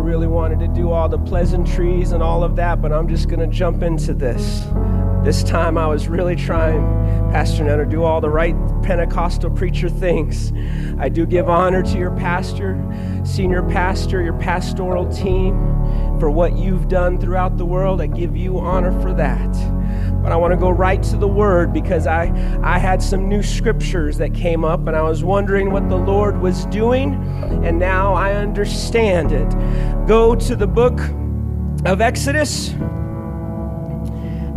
really wanted to do all the pleasantries and all of that, but I'm just going to jump into this. This time I was really trying, Pastor to do all the right Pentecostal preacher things. I do give honor to your pastor, senior pastor, your pastoral team for what you've done throughout the world. I give you honor for that. But I want to go right to the word because I, I had some new scriptures that came up and I was wondering what the Lord was doing, and now I understand it. Go to the book of Exodus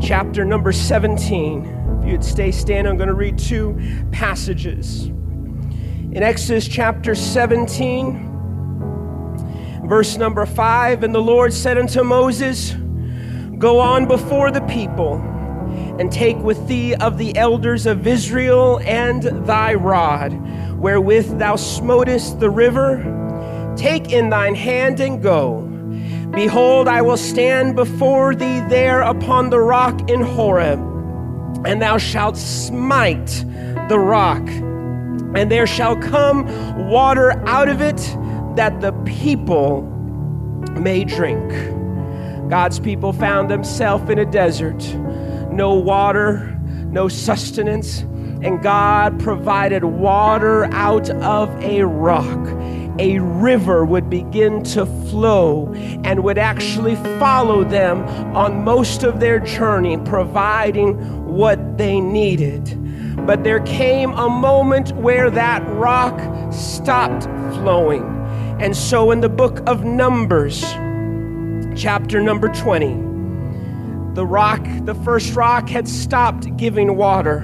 chapter number 17. If you'd stay standing, I'm going to read two passages. In Exodus chapter 17, verse number 5, and the Lord said unto Moses, Go on before the people, and take with thee of the elders of Israel and thy rod, wherewith thou smotest the river. Take in thine hand and go. Behold, I will stand before thee there upon the rock in Horeb, and thou shalt smite the rock, and there shall come water out of it that the people may drink. God's people found themselves in a desert, no water, no sustenance, and God provided water out of a rock a river would begin to flow and would actually follow them on most of their journey, providing what they needed. But there came a moment where that rock stopped flowing. And so in the book of Numbers, chapter number 20, the rock, the first rock, had stopped giving water.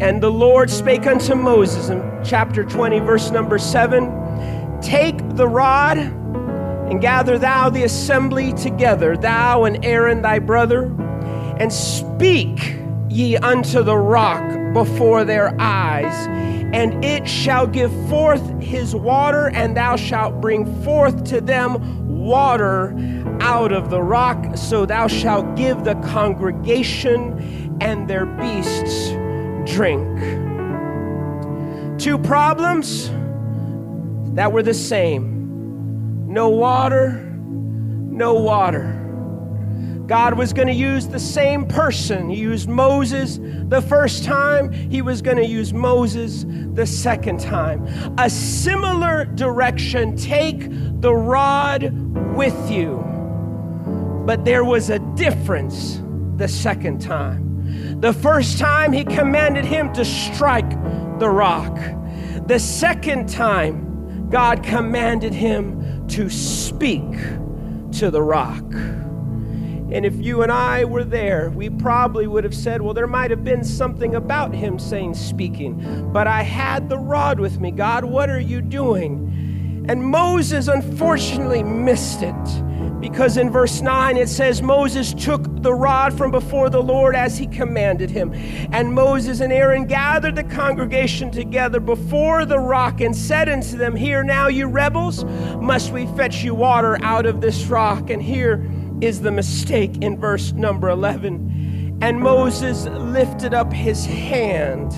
And the Lord spake unto Moses in chapter 20, verse number 7 Take the rod and gather thou the assembly together, thou and Aaron thy brother, and speak ye unto the rock before their eyes, and it shall give forth his water, and thou shalt bring forth to them water out of the rock, so thou shalt give the congregation and their beasts drink. Two problems that were the same no water, no water. God was going to use the same person. He used Moses the first time, he was going to use Moses the second time. A similar direction take the rod with you. But there was a difference the second time. The first time, he commanded him to strike the rock. The second time, God commanded him to speak to the rock. And if you and I were there, we probably would have said, well, there might have been something about him saying speaking, but I had the rod with me. God, what are you doing? And Moses unfortunately missed it because in verse 9 it says, Moses took the rod from before the Lord as he commanded him. And Moses and Aaron gathered the congregation together before the rock and said unto them, Here now, you rebels, must we fetch you water out of this rock? And here is the mistake in verse number 11. And Moses lifted up his hand,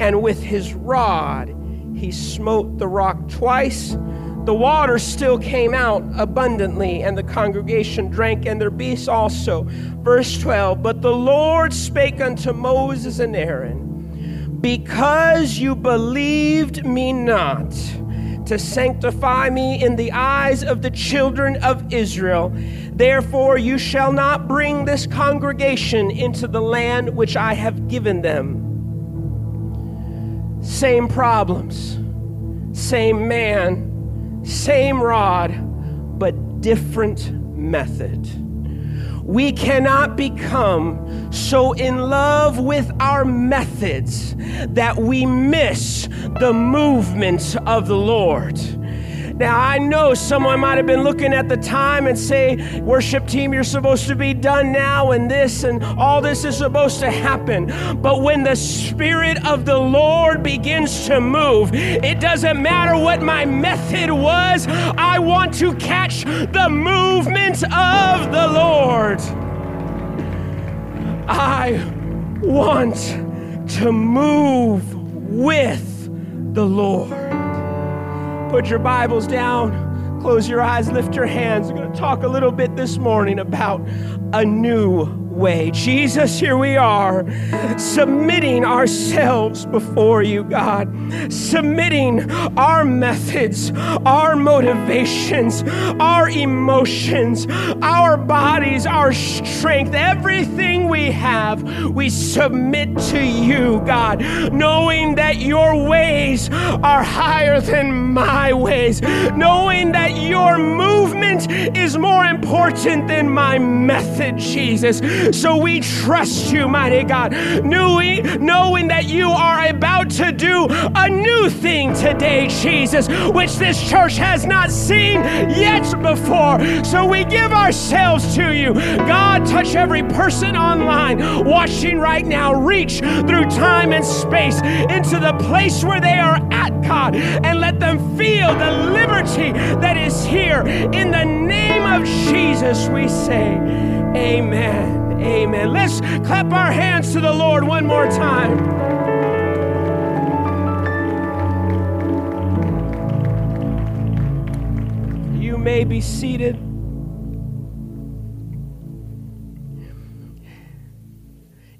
and with his rod he smote the rock twice the water still came out abundantly, and the congregation drank, and their beasts also. Verse 12 But the Lord spake unto Moses and Aaron, Because you believed me not, to sanctify me in the eyes of the children of Israel. Therefore, you shall not bring this congregation into the land which I have given them. Same problems, same man same rod, but different method. We cannot become so in love with our methods that we miss the movement of the Lord. Now, I know someone might have been looking at the time and say, Worship team, you're supposed to be done now, and this and all this is supposed to happen. But when the Spirit of the Lord begins to move, it doesn't matter what my method was, I want to catch the movement of the Lord. I want to move with the Lord. Put your Bibles down, Close your eyes, lift your hands. We're going to talk a little bit this morning about a new way. Jesus, here we are, submitting ourselves before you, God, submitting our methods, our motivations, our emotions, our bodies, our strength, everything we have, we submit to you, God, knowing that your ways are higher than my ways, knowing that your movement is more important than my method, Jesus. So we trust you, mighty God, knowing, that you are about to do a new thing today, Jesus, which this church has not seen yet before. So we give ourselves to you. God, touch every person online watching right now. Reach through time and space into the place where they are at, God, and let them feel the liberty that is here. In the name of Jesus, we say, Amen. Amen. Let's clap our hands to the Lord one more time. You may be seated.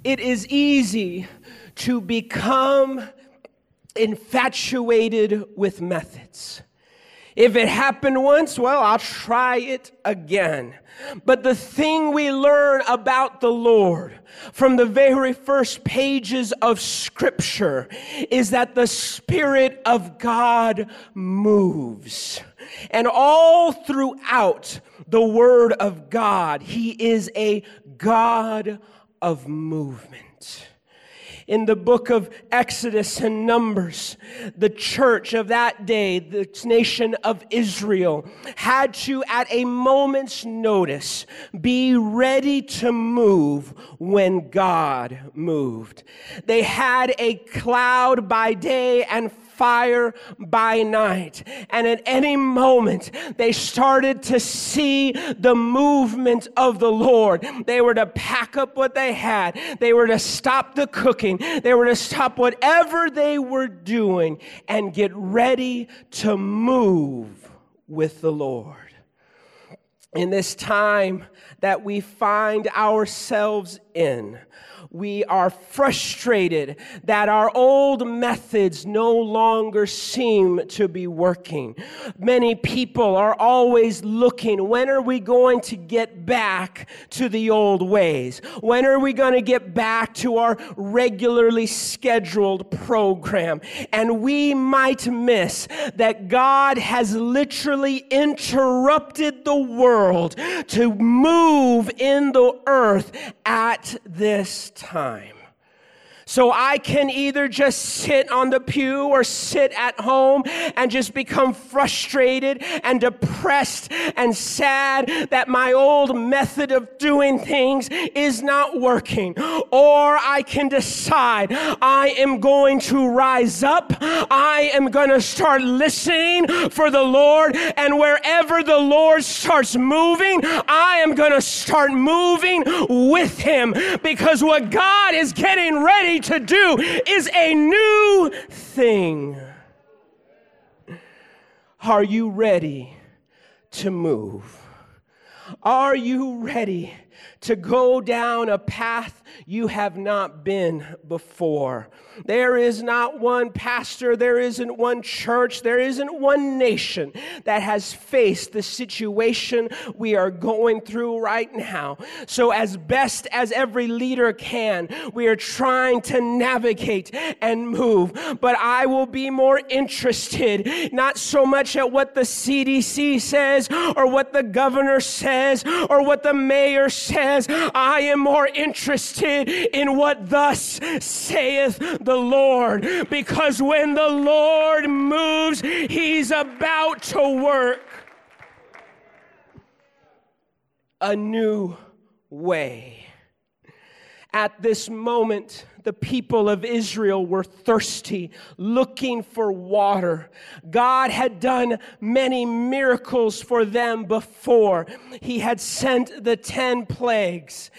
It is easy to become infatuated with methods. If it happened once, well, I'll try it again. But the thing we learn about the Lord from the very first pages of Scripture is that the Spirit of God moves. And all throughout the Word of God, He is a God of movement in the book of Exodus and Numbers, the church of that day, the nation of Israel, had to, at a moment's notice, be ready to move when God moved. They had a cloud by day and fire by night. And at any moment, they started to see the movement of the Lord. They were to pack up what they had, they were to stop the cooking, they were to stop whatever they were doing and get ready to move with the Lord. In this time that we find ourselves in, we are frustrated that our old methods no longer seem to be working. Many people are always looking when are we going to get back to the old ways? When are we going to get back to our regularly scheduled program? And we might miss that God has literally interrupted the world to move in the earth at this time time. So I can either just sit on the pew or sit at home and just become frustrated and depressed and sad that my old method of doing things is not working. Or I can decide I am going to rise up. I am going to start listening for the Lord. And wherever the Lord starts moving, I am going to start moving with Him because what God is getting ready to do is a new thing. Are you ready to move? Are you ready to go down a path you have not been before. There is not one pastor, there isn't one church, there isn't one nation that has faced the situation we are going through right now. So, as best as every leader can, we are trying to navigate and move. But I will be more interested not so much at what the CDC says or what the governor says or what the mayor says. I am more interested in what thus saith the Lord. Because when the Lord moves, he's about to work a new way. At this moment, the people of Israel were thirsty, looking for water. God had done many miracles for them before. He had sent the 10 plagues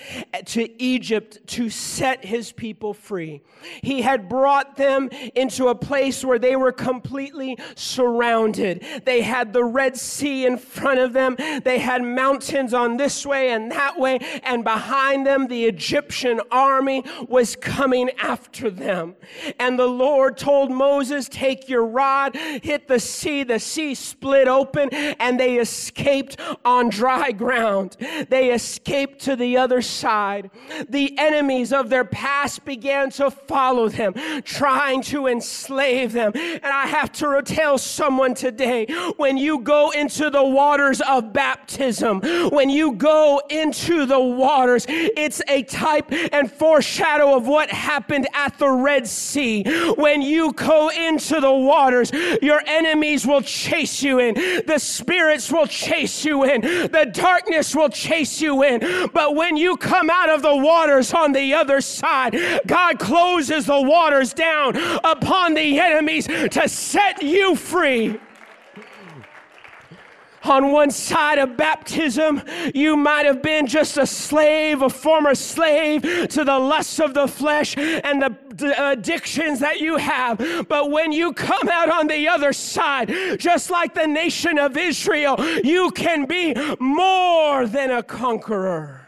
to Egypt to set his people free. He had brought them into a place where they were completely surrounded. They had the Red Sea in front of them, they had mountains on this way and that way, and behind them, the Egyptian army was coming after them. And the Lord told Moses, Take your rod, hit the sea. The sea split open, and they escaped on dry ground. They escaped to the other side. The enemies of their past began to follow them, trying to enslave them. And I have to tell someone today when you go into the waters of baptism, when you go into the waters, it's a type and foreshadow of what happened at the Red Sea. When you go into the waters, your enemies will chase you in, the spirits will chase you in, the darkness will chase you in. But when you come out of the waters on the other side, God closes the waters down upon the enemies to set you free. On one side of baptism, you might have been just a slave, a former slave to the lusts of the flesh and the addictions that you have. But when you come out on the other side, just like the nation of Israel, you can be more than a conqueror.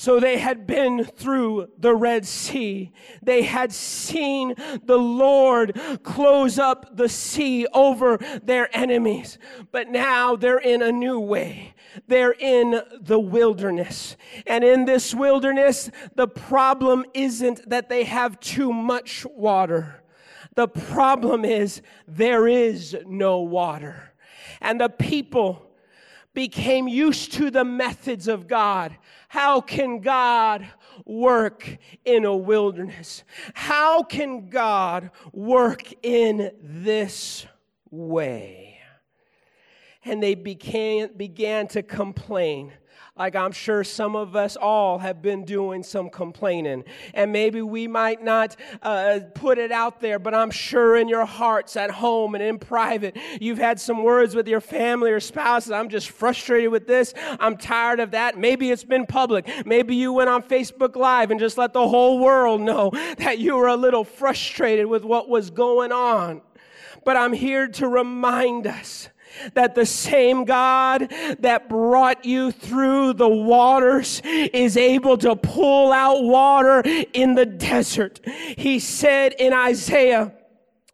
So they had been through the Red Sea. They had seen the Lord close up the sea over their enemies. But now they're in a new way. They're in the wilderness. And in this wilderness, the problem isn't that they have too much water. The problem is there is no water. And the people became used to the methods of God. How can God work in a wilderness? How can God work in this way? And they began, began to complain like I'm sure some of us all have been doing some complaining. And maybe we might not uh, put it out there, but I'm sure in your hearts at home and in private, you've had some words with your family or spouses. I'm just frustrated with this. I'm tired of that. Maybe it's been public. Maybe you went on Facebook Live and just let the whole world know that you were a little frustrated with what was going on. But I'm here to remind us that the same God that brought you through the waters is able to pull out water in the desert. He said in Isaiah,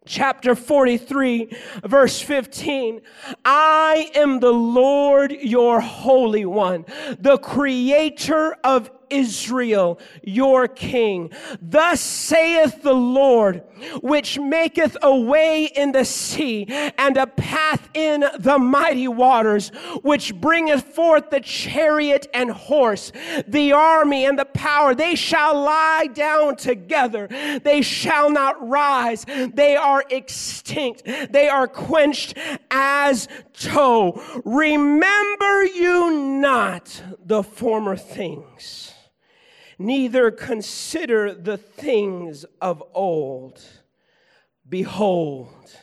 chapter 43, verse 15. I am the Lord your Holy One, the creator of Israel, your king. Thus saith the Lord, which maketh a way in the sea and a path in the mighty waters, which bringeth forth the chariot and horse, the army and the power. They shall lie down together. They shall not rise. They are extinct. They are quenched as tow. Remember you not the former things neither consider the things of old. Behold,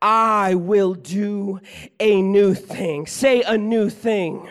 I will do a new thing. Say a new thing.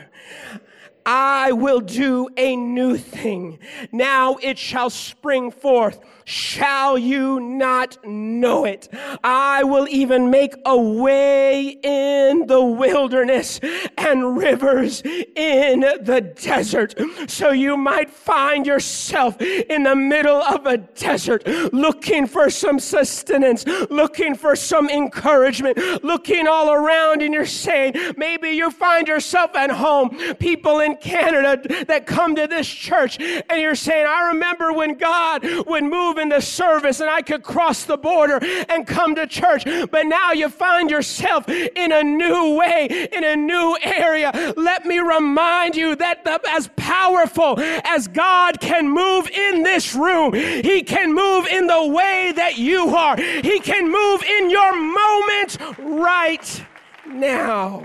I will do a new thing. Now it shall spring forth. Shall you not know it? I will even make a way in the wilderness and rivers in the desert. So you might find yourself in the middle of a desert looking for some sustenance, looking for some encouragement, looking all around, and you're saying, maybe you find yourself at home, people in Canada that come to this church, and you're saying, I remember when God would move the service and I could cross the border and come to church, but now you find yourself in a new way, in a new area. Let me remind you that the, as powerful as God can move in this room, He can move in the way that you are. He can move in your moment right now.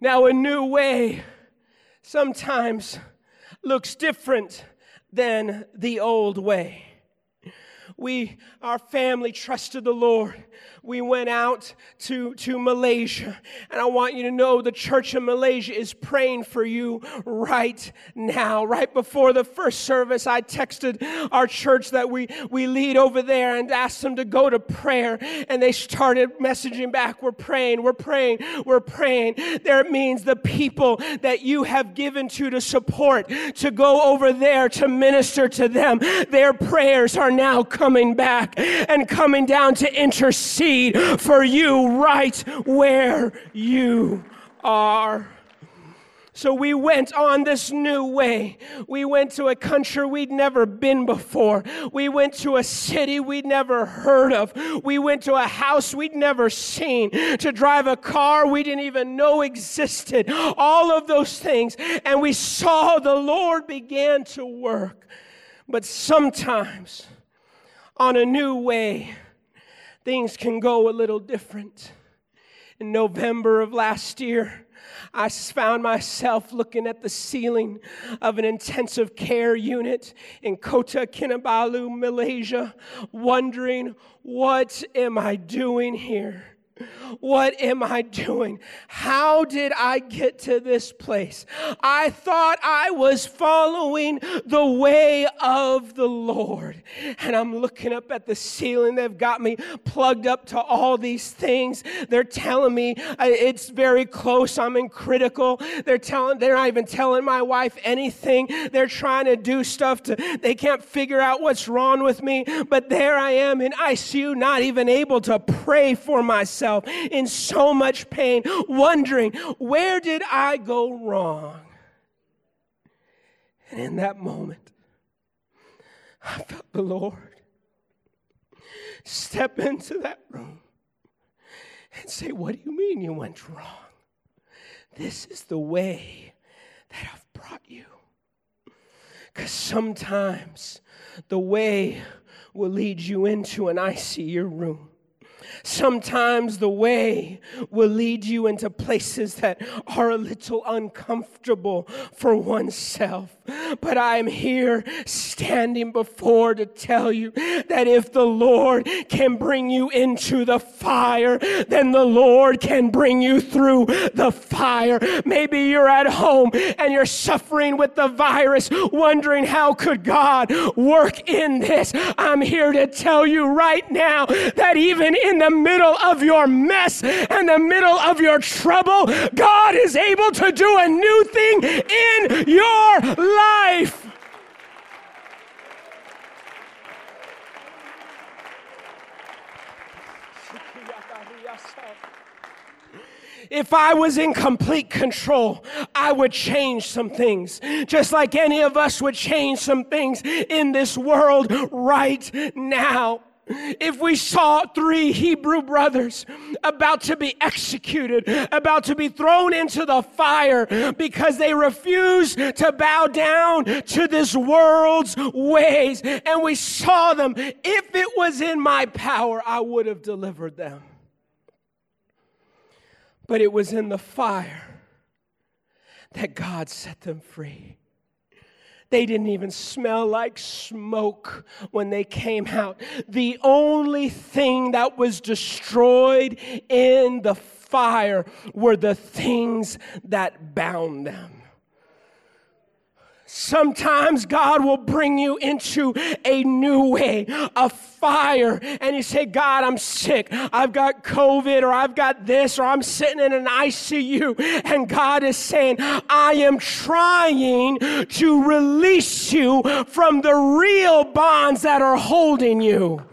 Now, a new way sometimes looks different than the old way. We, our family, trusted the Lord we went out to, to Malaysia. And I want you to know the church in Malaysia is praying for you right now. Right before the first service, I texted our church that we, we lead over there and asked them to go to prayer. And they started messaging back, We're praying, we're praying, we're praying. There means the people that you have given to to support, to go over there to minister to them, their prayers are now coming back and coming down to intercede for you right where you are. So we went on this new way. We went to a country we'd never been before. We went to a city we'd never heard of. We went to a house we'd never seen. To drive a car we didn't even know existed. All of those things. And we saw the Lord began to work. But sometimes on a new way, things can go a little different. In November of last year, I found myself looking at the ceiling of an intensive care unit in Kota Kinabalu, Malaysia, wondering, what am I doing here? What am I doing? How did I get to this place? I thought I was following the way of the Lord. And I'm looking up at the ceiling. They've got me plugged up to all these things. They're telling me uh, it's very close. I'm in critical. They're telling, they're not even telling my wife anything. They're trying to do stuff to, they can't figure out what's wrong with me. But there I am in ICU, not even able to pray for myself myself in so much pain, wondering, where did I go wrong? And in that moment, I felt the Lord step into that room and say, What do you mean you went wrong? This is the way that I've brought you. Because sometimes the way will lead you into an ICU room. Sometimes the way will lead you into places that are a little uncomfortable for oneself. But I am here standing before to tell you that if the Lord can bring you into the fire, then the Lord can bring you through the fire. Maybe you're at home and you're suffering with the virus, wondering how could God work in this. I'm here to tell you right now that even in the middle of your mess and the middle of your trouble, God is able to do a new thing in your life. if I was in complete control, I would change some things, just like any of us would change some things in this world right now. If we saw three Hebrew brothers about to be executed, about to be thrown into the fire because they refused to bow down to this world's ways, and we saw them, if it was in my power, I would have delivered them. But it was in the fire that God set them free. They didn't even smell like smoke when they came out. The only thing that was destroyed in the fire were the things that bound them. Sometimes God will bring you into a new way, a fire, and you say, God, I'm sick. I've got COVID, or I've got this, or I'm sitting in an ICU. And God is saying, I am trying to release you from the real bonds that are holding you.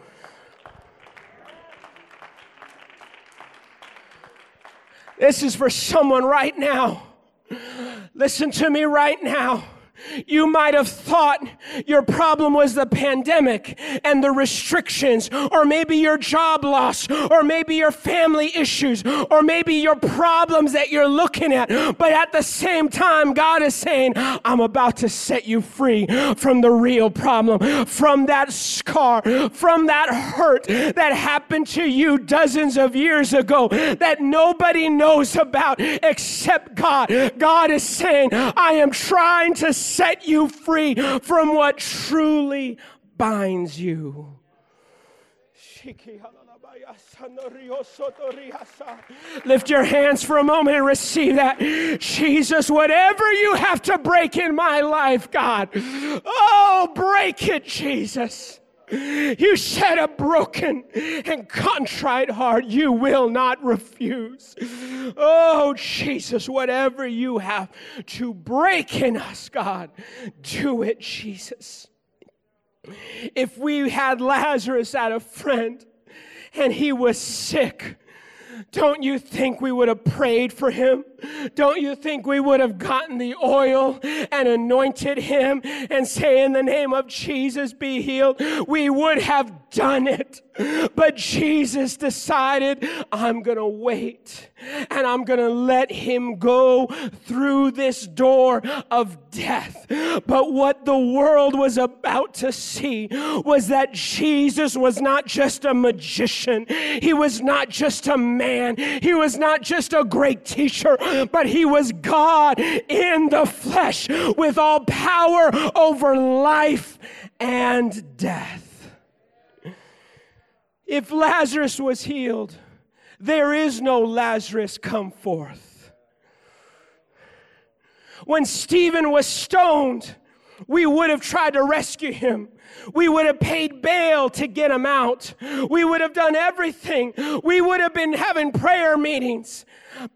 This is for someone right now. Listen to me right now You might have thought your problem was the pandemic and the restrictions, or maybe your job loss, or maybe your family issues, or maybe your problems that you're looking at. But at the same time, God is saying, I'm about to set you free from the real problem, from that scar, from that hurt that happened to you dozens of years ago that nobody knows about except God. God is saying, I am trying to set you free from what truly binds you. Lift your hands for a moment and receive that. Jesus, whatever you have to break in my life, God, oh, break it, Jesus. You said a broken and contrite heart you will not refuse. Oh, Jesus, whatever you have to break in us, God, do it, Jesus. If we had Lazarus at a friend and he was sick, don't you think we would have prayed for him? Don't you think we would have gotten the oil and anointed him and say, In the name of Jesus, be healed? We would have done it. But Jesus decided, I'm going to wait and I'm going to let him go through this door of death. But what the world was about to see was that Jesus was not just a magician, he was not just a man, he was not just a great teacher, but he was God in the flesh with all power over life and death. If Lazarus was healed, there is no Lazarus come forth. When Stephen was stoned, we would have tried to rescue him. We would have paid bail to get him out. We would have done everything. We would have been having prayer meetings.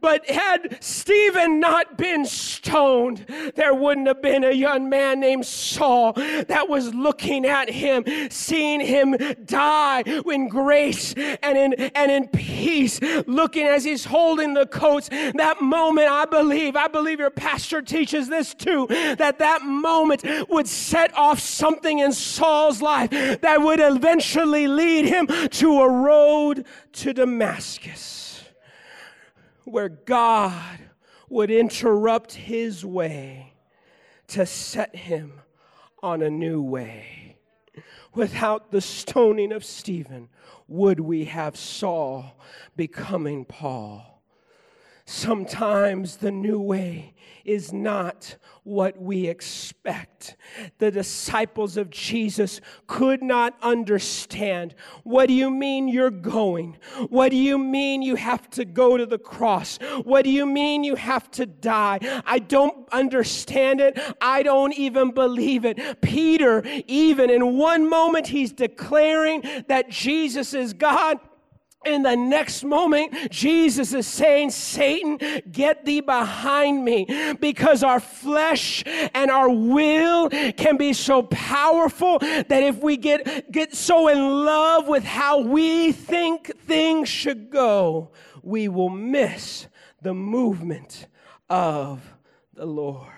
But had Stephen not been stoned, there wouldn't have been a young man named Saul that was looking at him, seeing him die in grace and in, and in peace, looking as he's holding the coats. That moment, I believe, I believe your pastor teaches this too, that that moment would set off something in Saul's life that would eventually lead him to a road to Damascus where God would interrupt his way to set him on a new way. Without the stoning of Stephen, would we have Saul becoming Paul? Sometimes the new way is not what we expect. The disciples of Jesus could not understand. What do you mean you're going? What do you mean you have to go to the cross? What do you mean you have to die? I don't understand it. I don't even believe it. Peter, even in one moment, he's declaring that Jesus is God. In the next moment, Jesus is saying, Satan, get thee behind me because our flesh and our will can be so powerful that if we get, get so in love with how we think things should go, we will miss the movement of the Lord.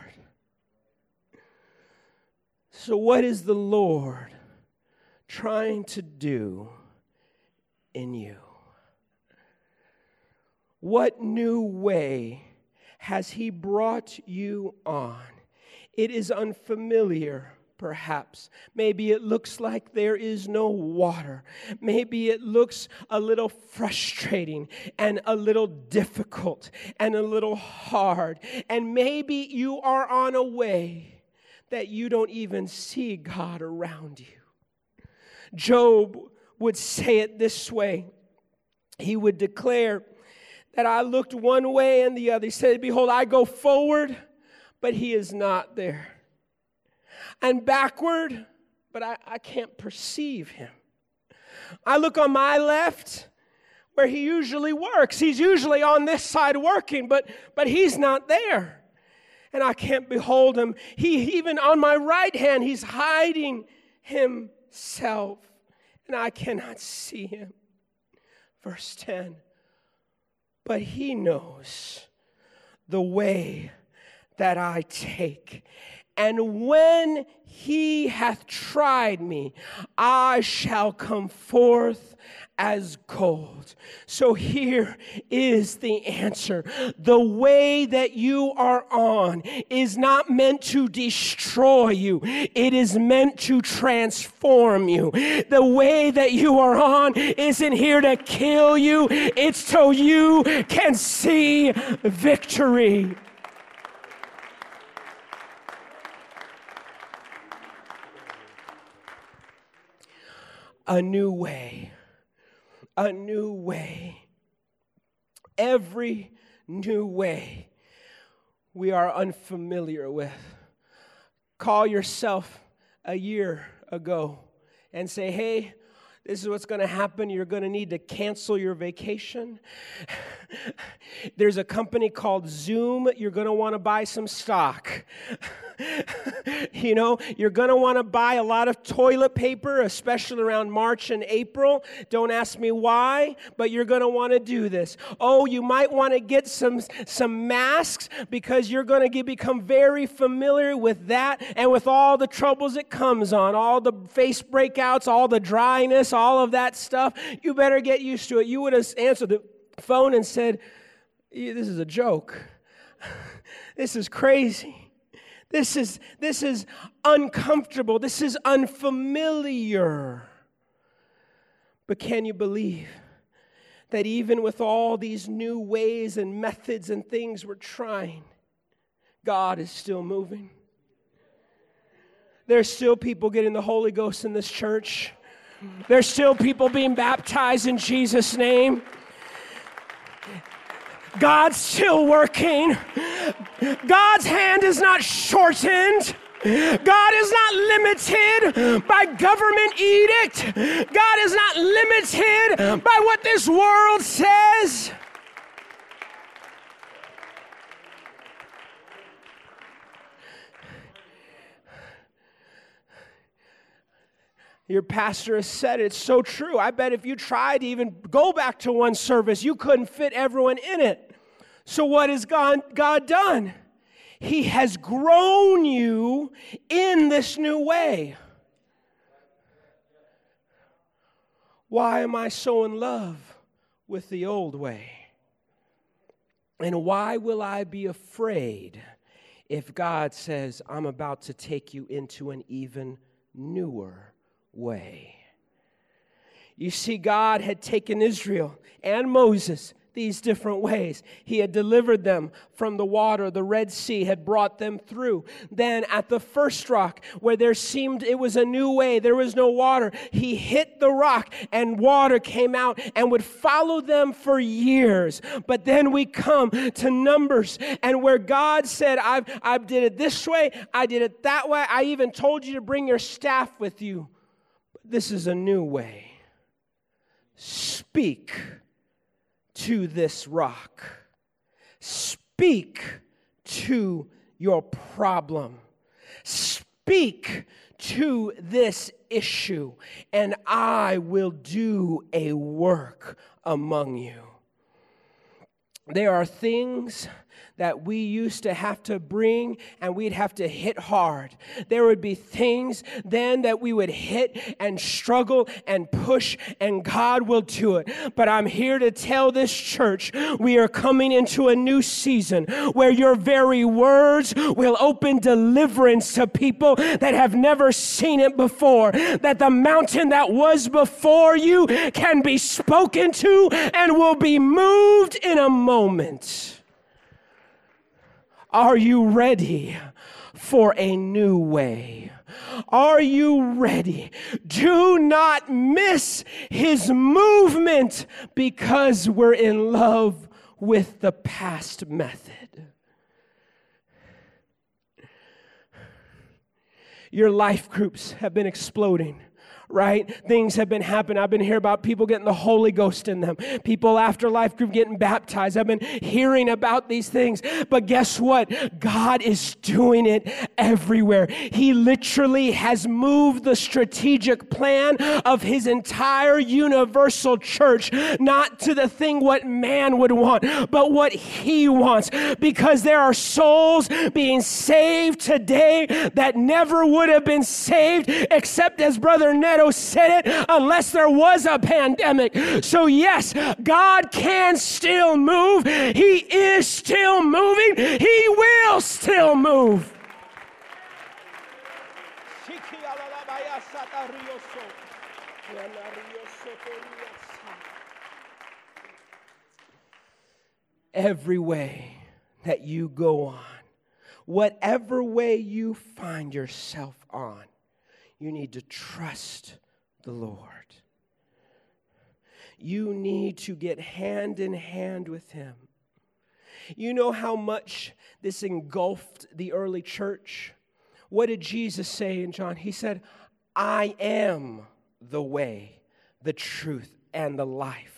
So, what is the Lord trying to do in you? What new way has He brought you on? It is unfamiliar, perhaps. Maybe it looks like there is no water. Maybe it looks a little frustrating and a little difficult and a little hard. And maybe you are on a way that you don't even see God around you. Job would say it this way he would declare, that I looked one way and the other. He said, Behold, I go forward, but he is not there. And backward, but I, I can't perceive him. I look on my left, where he usually works. He's usually on this side working, but, but he's not there. And I can't behold him. He, even on my right hand, he's hiding himself, and I cannot see him. Verse 10 but He knows the way that I take, And when he hath tried me, I shall come forth as gold. So here is the answer. The way that you are on is not meant to destroy you, it is meant to transform you. The way that you are on isn't here to kill you, it's so you can see victory. A new way a new way. Every new way we are unfamiliar with. Call yourself a year ago and say, hey, this is what's going to happen. You're going to need to cancel your vacation. There's a company called Zoom. You're going to want to buy some stock. you know, you're going to want to buy a lot of toilet paper, especially around March and April. Don't ask me why, but you're going to want to do this. Oh, you might want to get some, some masks because you're going to become very familiar with that and with all the troubles it comes on, all the face breakouts, all the dryness, all of that stuff. You better get used to it. You would have answered the phone and said, This is a joke. this is crazy. This is, this is uncomfortable. This is unfamiliar. But can you believe that even with all these new ways and methods and things we're trying, God is still moving? There's still people getting the Holy Ghost in this church. There's still people being baptized in Jesus' name. God's still working. God's hand is not shortened. God is not limited by government edict. God is not limited by what this world says. Your pastor has said it. It's so true. I bet if you tried to even go back to one service, you couldn't fit everyone in it. So, what has God, God done? He has grown you in this new way. Why am I so in love with the old way? And why will I be afraid if God says, I'm about to take you into an even newer way. You see, God had taken Israel and Moses these different ways. He had delivered them from the water, the Red Sea had brought them through. Then at the first rock, where there seemed it was a new way, there was no water, he hit the rock and water came out and would follow them for years. But then we come to Numbers and where God said, I've, I did it this way, I did it that way, I even told you to bring your staff with you. But This is a new way. Speak to this rock. Speak to your problem. Speak to this issue, and I will do a work among you. There are things that we used to have to bring and we'd have to hit hard. There would be things then that we would hit and struggle and push, and God will do it. But I'm here to tell this church we are coming into a new season where your very words will open deliverance to people that have never seen it before. That the mountain that was before you can be spoken to and will be moved in a moment. Are you ready for a new way? Are you ready? Do not miss his movement because we're in love with the past method. Your life groups have been exploding right? Things have been happening. I've been hearing about people getting the Holy Ghost in them, people after life group getting baptized. I've been hearing about these things. But guess what? God is doing it everywhere. He literally has moved the strategic plan of his entire universal church, not to the thing what man would want, but what he wants. Because there are souls being saved today that never would have been saved except as Brother Ned Said it unless there was a pandemic. So, yes, God can still move. He is still moving. He will still move. Every way that you go on, whatever way you find yourself on, you need to trust the Lord. You need to get hand in hand with Him. You know how much this engulfed the early church? What did Jesus say in John? He said, I am the way, the truth, and the life.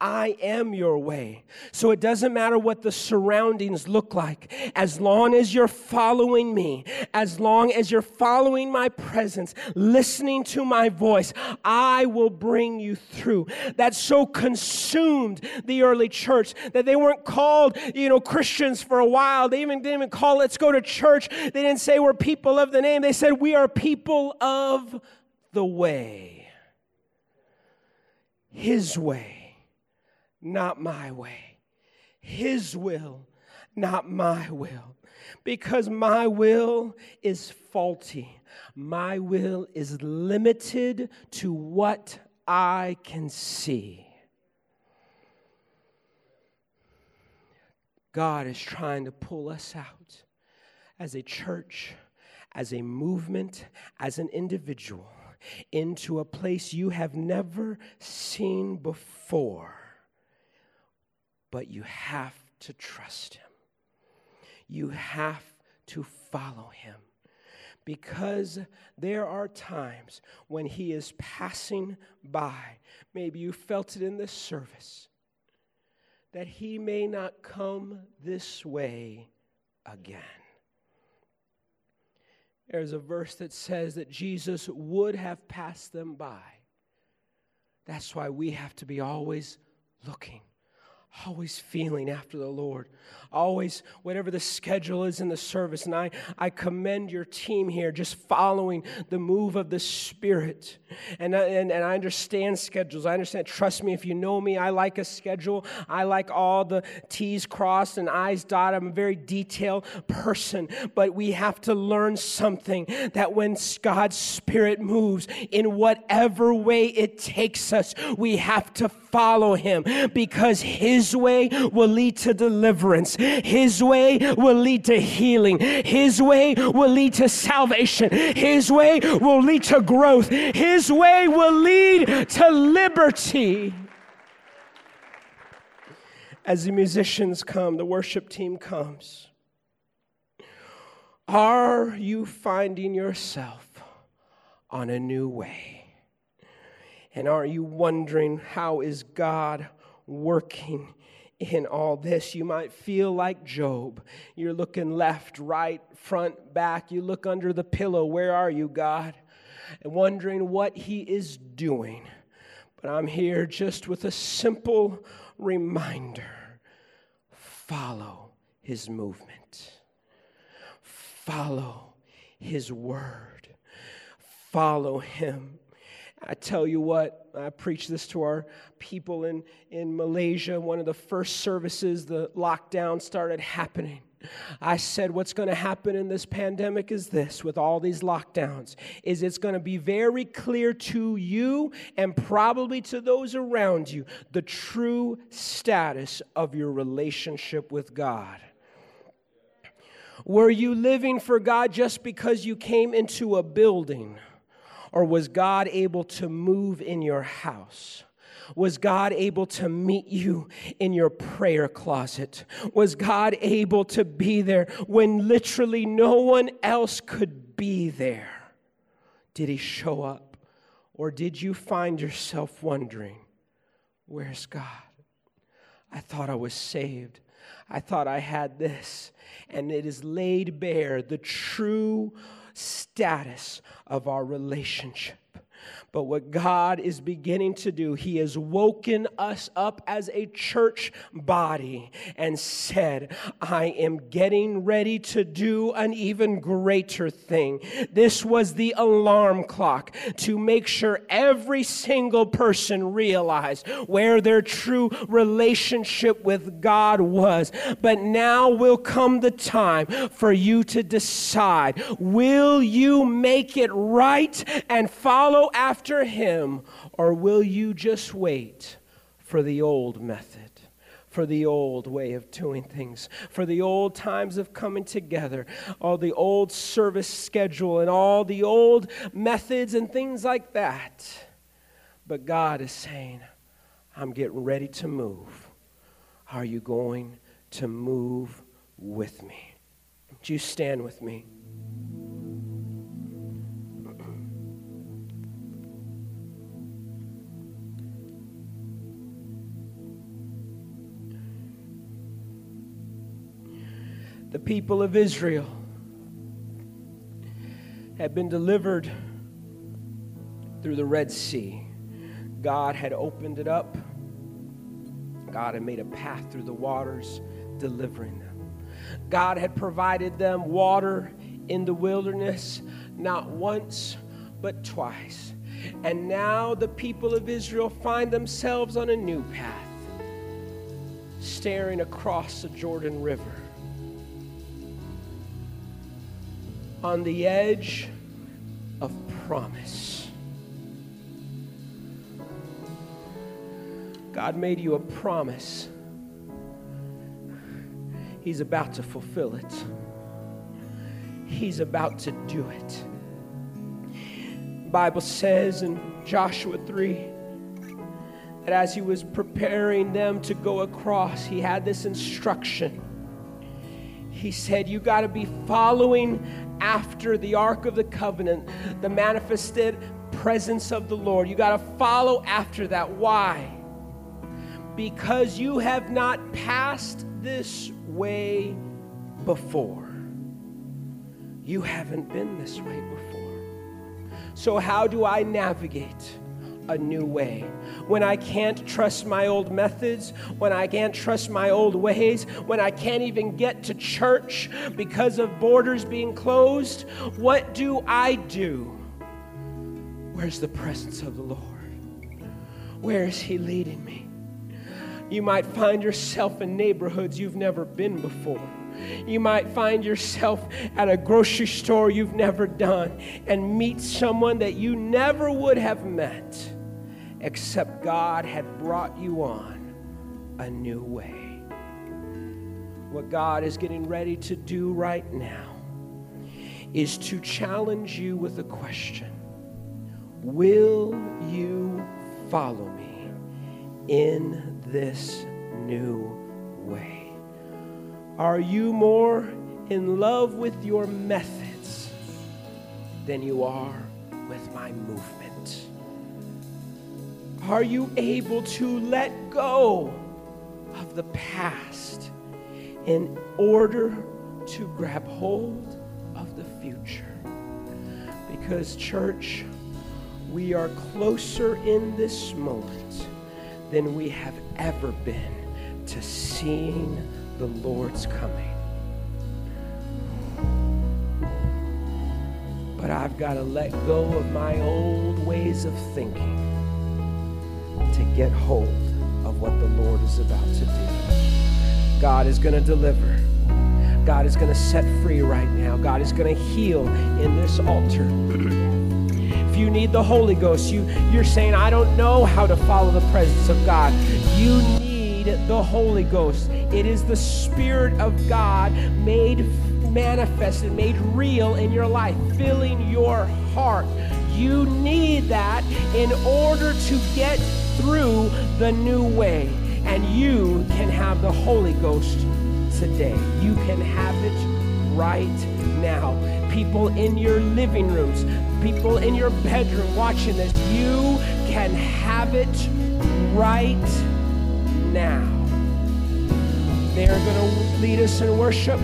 I am your way. So it doesn't matter what the surroundings look like. As long as you're following me, as long as you're following my presence, listening to my voice, I will bring you through. That so consumed the early church that they weren't called, you know, Christians for a while. They even didn't even call let's go to church. They didn't say we're people of the name. They said we are people of the way. His way not my way. His will, not my will. Because my will is faulty. My will is limited to what I can see. God is trying to pull us out as a church, as a movement, as an individual into a place you have never seen before but you have to trust Him. You have to follow Him. Because there are times when He is passing by. Maybe you felt it in this service that He may not come this way again. There's a verse that says that Jesus would have passed them by. That's why we have to be always looking always feeling after the Lord, always whatever the schedule is in the service. And I, I commend your team here just following the move of the Spirit. And, and, and I understand schedules. I understand. Trust me, if you know me, I like a schedule. I like all the T's crossed and I's dotted. I'm a very detailed person. But we have to learn something that when God's Spirit moves in whatever way it takes us, we have to follow Him because His way will lead to deliverance. His way will lead to healing. His way will lead to salvation. His way will lead to growth. His way will lead to liberty. As the musicians come, the worship team comes. Are you finding yourself on a new way? And are you wondering how is God working in all this. You might feel like Job. You're looking left, right, front, back. You look under the pillow. Where are you, God? And wondering what He is doing. But I'm here just with a simple reminder follow His movement, follow His word, follow Him. I tell you what, I preach this to our people in, in Malaysia. One of the first services, the lockdown started happening. I said what's going to happen in this pandemic is this with all these lockdowns is it's going to be very clear to you and probably to those around you the true status of your relationship with God. Were you living for God just because you came into a building? Or was God able to move in your house? Was God able to meet you in your prayer closet? Was God able to be there when literally no one else could be there? Did He show up Or did you find yourself wondering, where's God? I thought I was saved. I thought I had this. And it is laid bare the true status of our relationship. But what God is beginning to do, He has woken us up as a church body and said, I am getting ready to do an even greater thing. This was the alarm clock to make sure every single person realized where their true relationship with God was. But now will come the time for you to decide will you make it right and follow after Him, or will you just wait for the old method? For the old way of doing things, for the old times of coming together, all the old service schedule, and all the old methods and things like that. But God is saying, I'm getting ready to move. Are you going to move with me? Would you stand with me? The people of Israel had been delivered through the Red Sea. God had opened it up. God had made a path through the waters, delivering them. God had provided them water in the wilderness, not once, but twice. And now the people of Israel find themselves on a new path, staring across the Jordan River on the edge of promise. God made you a promise. He's about to fulfill it. He's about to do it. The Bible says in Joshua 3 that as he was preparing them to go across, he had this instruction. He said, You got to be following after the Ark of the Covenant, the manifested presence of the Lord. You got to follow after that. Why? Because you have not passed this way before. You haven't been this way before. So, how do I navigate? A new way. When I can't trust my old methods, when I can't trust my old ways, when I can't even get to church because of borders being closed, what do I do? Where's the presence of the Lord? Where is He leading me? You might find yourself in neighborhoods you've never been before. You might find yourself at a grocery store you've never done and meet someone that you never would have met except God had brought you on a new way. What God is getting ready to do right now is to challenge you with a question Will you follow me in this new way? Are you more in love with your methods than you are with my movement? Are you able to let go of the past in order to grab hold of the future? Because, church, we are closer in this moment than we have ever been to seeing the Lord's coming. But I've got to let go of my old ways of thinking to get hold of what the Lord is about to do. God is going to deliver. God is going to set free right now. God is going to heal in this altar. if you need the Holy Ghost, you, you're saying, I don't know how to follow the presence of God. You need the Holy Ghost. It is the Spirit of God made manifested, made real in your life, filling your heart. You need that in order to get through the new way. And you can have the Holy Ghost today. You can have it right now. people in your living rooms, people in your bedroom watching this. You can have it right now. They are going to lead us in worship.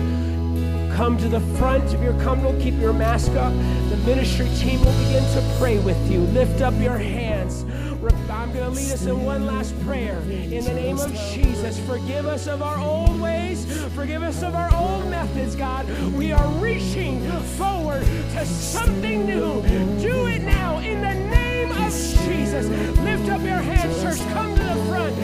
Come to the front if you're comfortable. Keep your mask up. The ministry team will begin to pray with you. Lift up your hands going to lead us in one last prayer. In the name of Jesus, forgive us of our old ways, forgive us of our old methods, God. We are reaching forward to something new. Do it now in the name of Jesus. Lift up your hands, church. Come to the front.